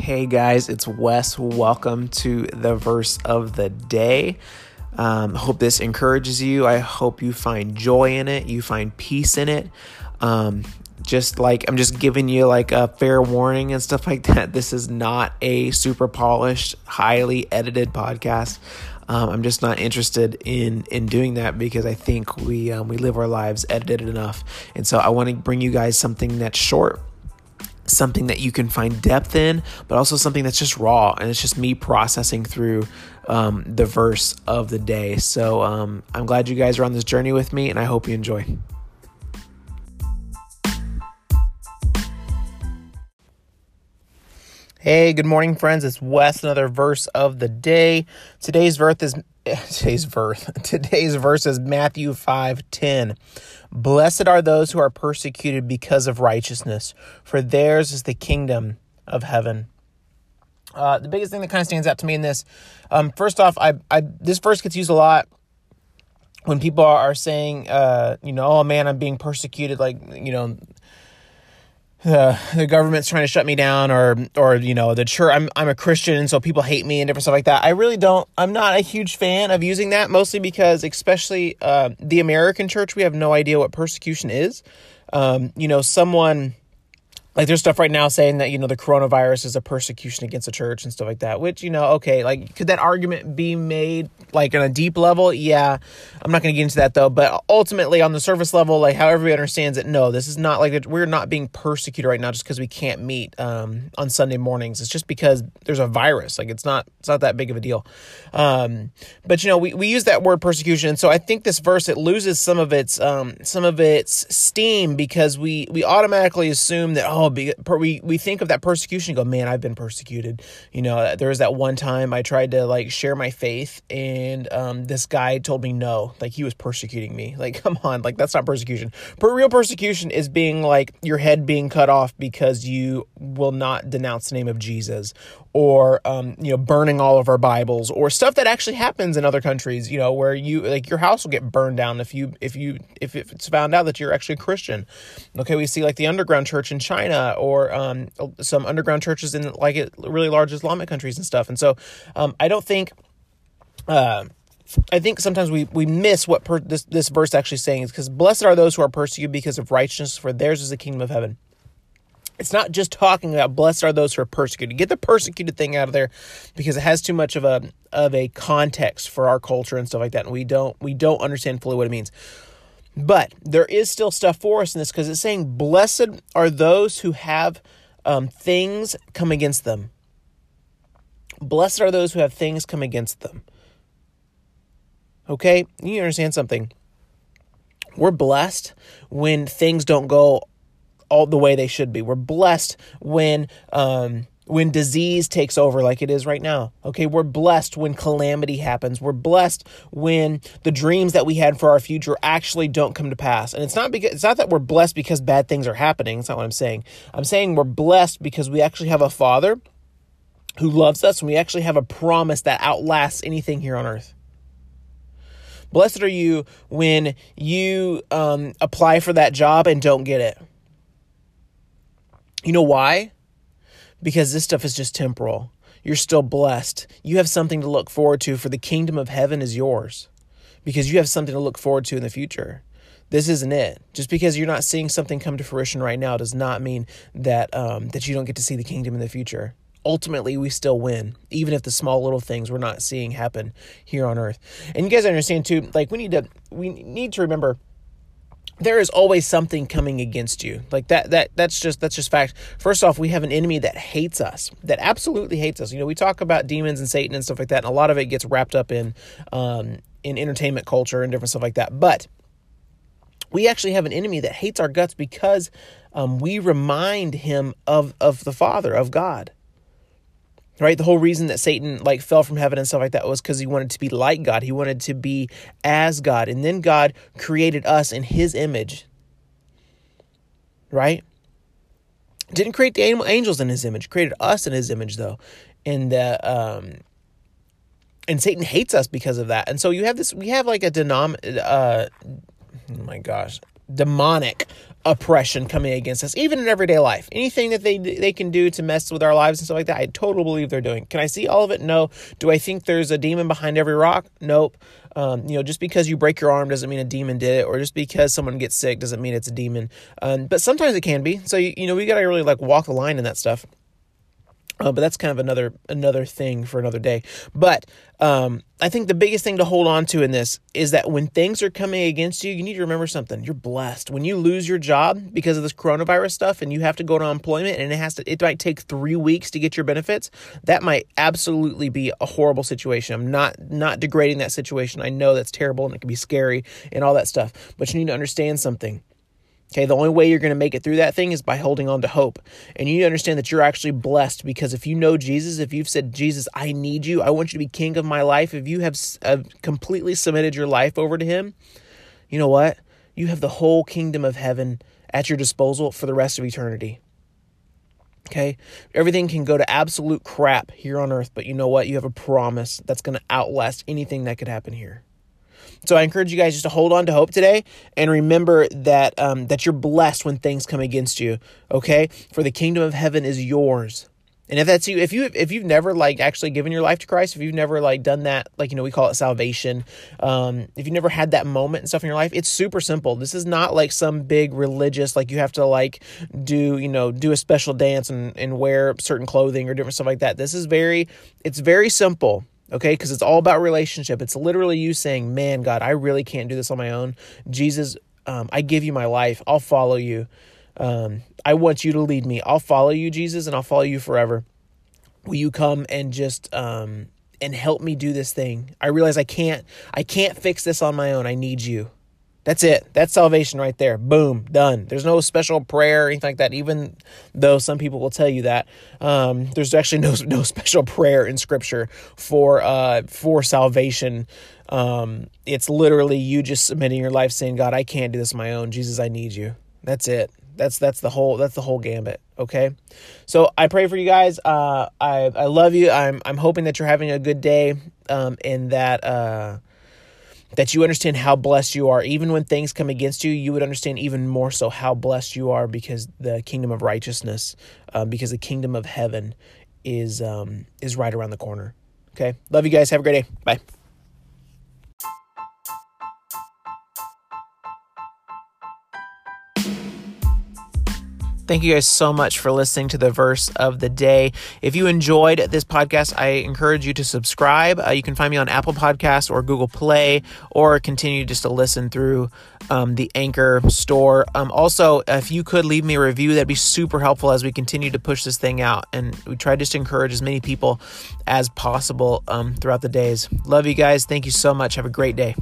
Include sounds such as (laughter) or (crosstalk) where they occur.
Hey guys, it's Wes. Welcome to the verse of the day. Um, hope this encourages you. I hope you find joy in it, you find peace in it. Um, just like I'm just giving you like a fair warning and stuff like that. (laughs) This is not a super polished, highly edited podcast. Um, I'm just not interested in in doing that because I think we um, we live our lives edited enough, and so I want to bring you guys something that's short, something that you can find depth in, but also something that's just raw and it's just me processing through um, the verse of the day. So um, I'm glad you guys are on this journey with me, and I hope you enjoy. Hey, good morning, friends. It's Wes. Another verse of the day. Today's verse is (laughs) today's verse. (laughs) Today's verse is Matthew five ten. Blessed are those who are persecuted because of righteousness, for theirs is the kingdom of heaven. Uh, the biggest thing that kind of stands out to me in this, um, first off, I, I this verse gets used a lot when people are saying, uh, you know, oh man, I'm being persecuted, like you know, the the government's trying to shut me down or or you know the church I'm I'm a Christian so people hate me and different stuff like that. I really don't I'm not a huge fan of using that mostly because especially uh, the American church we have no idea what persecution is. Um, you know someone like there's stuff right now saying that you know the coronavirus is a persecution against the church and stuff like that which you know okay like could that argument be made like on a deep level? Yeah. I'm not going to get into that though. But ultimately on the surface level like how everybody understands it no this is not like we're not being persecuted right now just because we can't meet um, on sunday mornings. It's just because there's a virus. Like it's not it's not that big of a deal. Um, but you know we, we use that word persecution and so i think this verse it loses some of its um, some of its steam because we we automatically assume that oh oh, be, we we think of that persecution. And go, man, I've been persecuted. You know, there was that one time I tried to like share my faith, and um, this guy told me no, like he was persecuting me. Like, (laughs) come on, like that's not persecution. But real persecution is being like your head being cut off because you will not denounce the name of Jesus, or um, you know, burning all of our Bibles, or stuff that actually happens in other countries. You know, where you like your house will get burned down if you if you if it's found out that you're actually a Christian. Okay, we see like the underground church in China or um, some underground churches in like really large Islamic countries and stuff. And so um, I don't think. Uh, I think sometimes we, we miss what per, this, this verse actually saying is because blessed are those who are persecuted because of righteousness, for theirs is the kingdom of heaven. It's not just talking about blessed are those who are persecuted. Get the persecuted thing out of there because it has too much of a of a context for our culture and stuff like that, and we don't we don't understand fully what it means. But there is still stuff for us in this because it's saying, Blessed are those who have um, things come against them. Blessed are those who have things come against them. Okay? You understand something. We're blessed when things don't go all the way they should be. We're blessed when um, when disease takes over like it is right now. Okay, we're blessed when calamity happens. We're blessed when the dreams that we had for our future actually don't come to pass. And it's not because it's not that we're blessed because bad things are happening. It's not what I'm saying. I'm saying we're blessed because we actually have a father who loves us and we actually have a promise that outlasts anything here on earth. Blessed are you when you um, apply for that job and don't get it. You know why? because this stuff is just temporal. You're still blessed. You have something to look forward to, for the kingdom of heaven is yours because you have something to look forward to in the future. This isn't it. Just because you're not seeing something come to fruition right now does not mean that um, that you don't get to see the kingdom in the future. Ultimately, we still win, even if the small little things we're not seeing happen here on earth. And you guys understand too. Like we need to we need to remember there is always something coming against you. Like that that that's just that's just fact. First off we have an enemy that hates us that absolutely hates us. You know we talk about demons and satan and stuff like that and a lot of it gets wrapped up in um in entertainment culture and different stuff like that. But we actually have an enemy that hates our guts because um, we remind him of of the father of god right? The whole reason that satan like fell from heaven and stuff like that was because he wanted to be like god. He wanted to be as god. And then god created us in his image right? Didn't create the angels in his image. Created us in his image though. And uh, um and satan hates us because of that. And so you have this we have like a denom uh oh my gosh demonic oppression coming against us, even in everyday life. Anything that they they can do to mess with our lives and stuff like that, I totally believe they're doing. Can I see all of it? No. Do I think there's a demon behind every rock? Nope. Um, you know, just because you break your arm doesn't mean a demon did it, or just because someone gets sick doesn't mean it's a demon. Um, but sometimes it can be. So you, you know, we gotta really like walk the line in that stuff. Uh, but that's kind of another another thing for another day. But um, I think the biggest thing to hold on to in this is that when things are coming against you, you need to remember something. You're blessed. When you lose your job because of this coronavirus stuff, and you have to go to unemployment, and it has to, it might take three weeks to get your benefits. That might absolutely be a horrible situation. I'm not not degrading that situation. I know that's terrible and it can be scary and all that stuff. But you need to understand something Okay, the only way you're going to make it through that thing is by holding on to hope. And you understand that you're actually blessed because if you know Jesus, if you've said, Jesus, I need you, I want you to be king of my life, if you have uh, completely submitted your life over to Him, you know what? You have the whole kingdom of heaven at your disposal for the rest of eternity. Okay? Everything can go to absolute crap here on earth, but you know what? You have a promise that's going to outlast anything that could happen here. So I encourage you guys just to hold on to hope today and remember that um, that you're blessed when things come against you. Okay, for the kingdom of heaven is yours. And if that's you, if you if you've never like actually given your life to Christ, if you've never like done that, like you know we call it salvation, um, if you've never had that moment and stuff in your life, it's super simple. This is not like some big religious like you have to like do you know do a special dance and and wear certain clothing or different stuff like that. This is very it's very simple okay? Because it's all about relationship. It's literally you saying, Man, God, I really can't do this on my own. Jesus, um, I give you my life. I'll follow you. Um, I want you to lead me. I'll follow you, Jesus, and I'll follow you forever. Will you come and just um, and help me do this thing? I realize I can't. I can't fix this on my own. I need you. That's it. That's salvation right there. Boom, done. There's no special prayer or anything like that. Even though some people will tell you that, um, there's actually (laughs) no no special prayer in Scripture for uh, for salvation. Um, it's literally you just submitting your life, saying, "God, I can't do this on my own. Jesus, I need you." That's it. That's that's the whole that's the whole gambit. Okay, so I pray for you guys. Uh, I I love you. I'm I'm hoping that you're having a good day. Um, and that uh that you understand how blessed you are. Even when things come against you, you would understand even more so how blessed you are because the kingdom of righteousness, uh, because the kingdom of heaven is um, is right around the corner. Okay, love you guys. Have a great day. Bye. Thank you guys so much for listening to the verse of the day. If you enjoyed this podcast, I encourage you to subscribe. Uh, you can find me on Apple Podcasts or Google Play, or continue just to listen through um, the Anchor store. Um, also, if you could leave me a review, that'd be super helpful as we continue to push this thing out. And we try just to encourage as many people as possible um, throughout the days. Love you guys. Thank you so much. Have a great day.